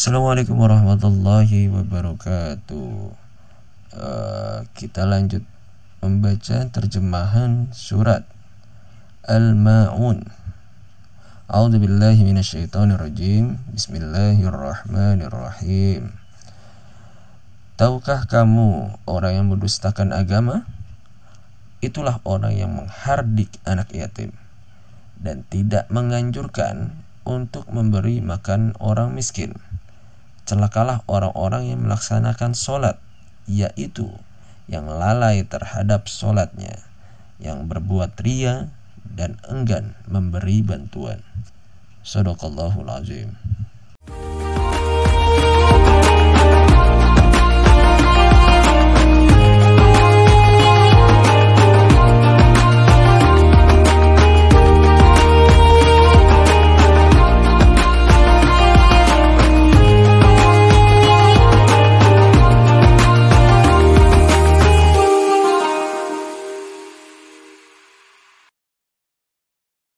Assalamualaikum warahmatullahi wabarakatuh. Uh, kita lanjut membaca terjemahan surat Al-Ma'un. A'udzu billahi minasyaitonir rajim. Bismillahirrahmanirrahim. Tahukah kamu orang yang mendustakan agama? Itulah orang yang menghardik anak yatim dan tidak menganjurkan untuk memberi makan orang miskin celakalah orang-orang yang melaksanakan sholat, yaitu yang lalai terhadap sholatnya, yang berbuat ria dan enggan memberi bantuan. Sadaqallahul azim.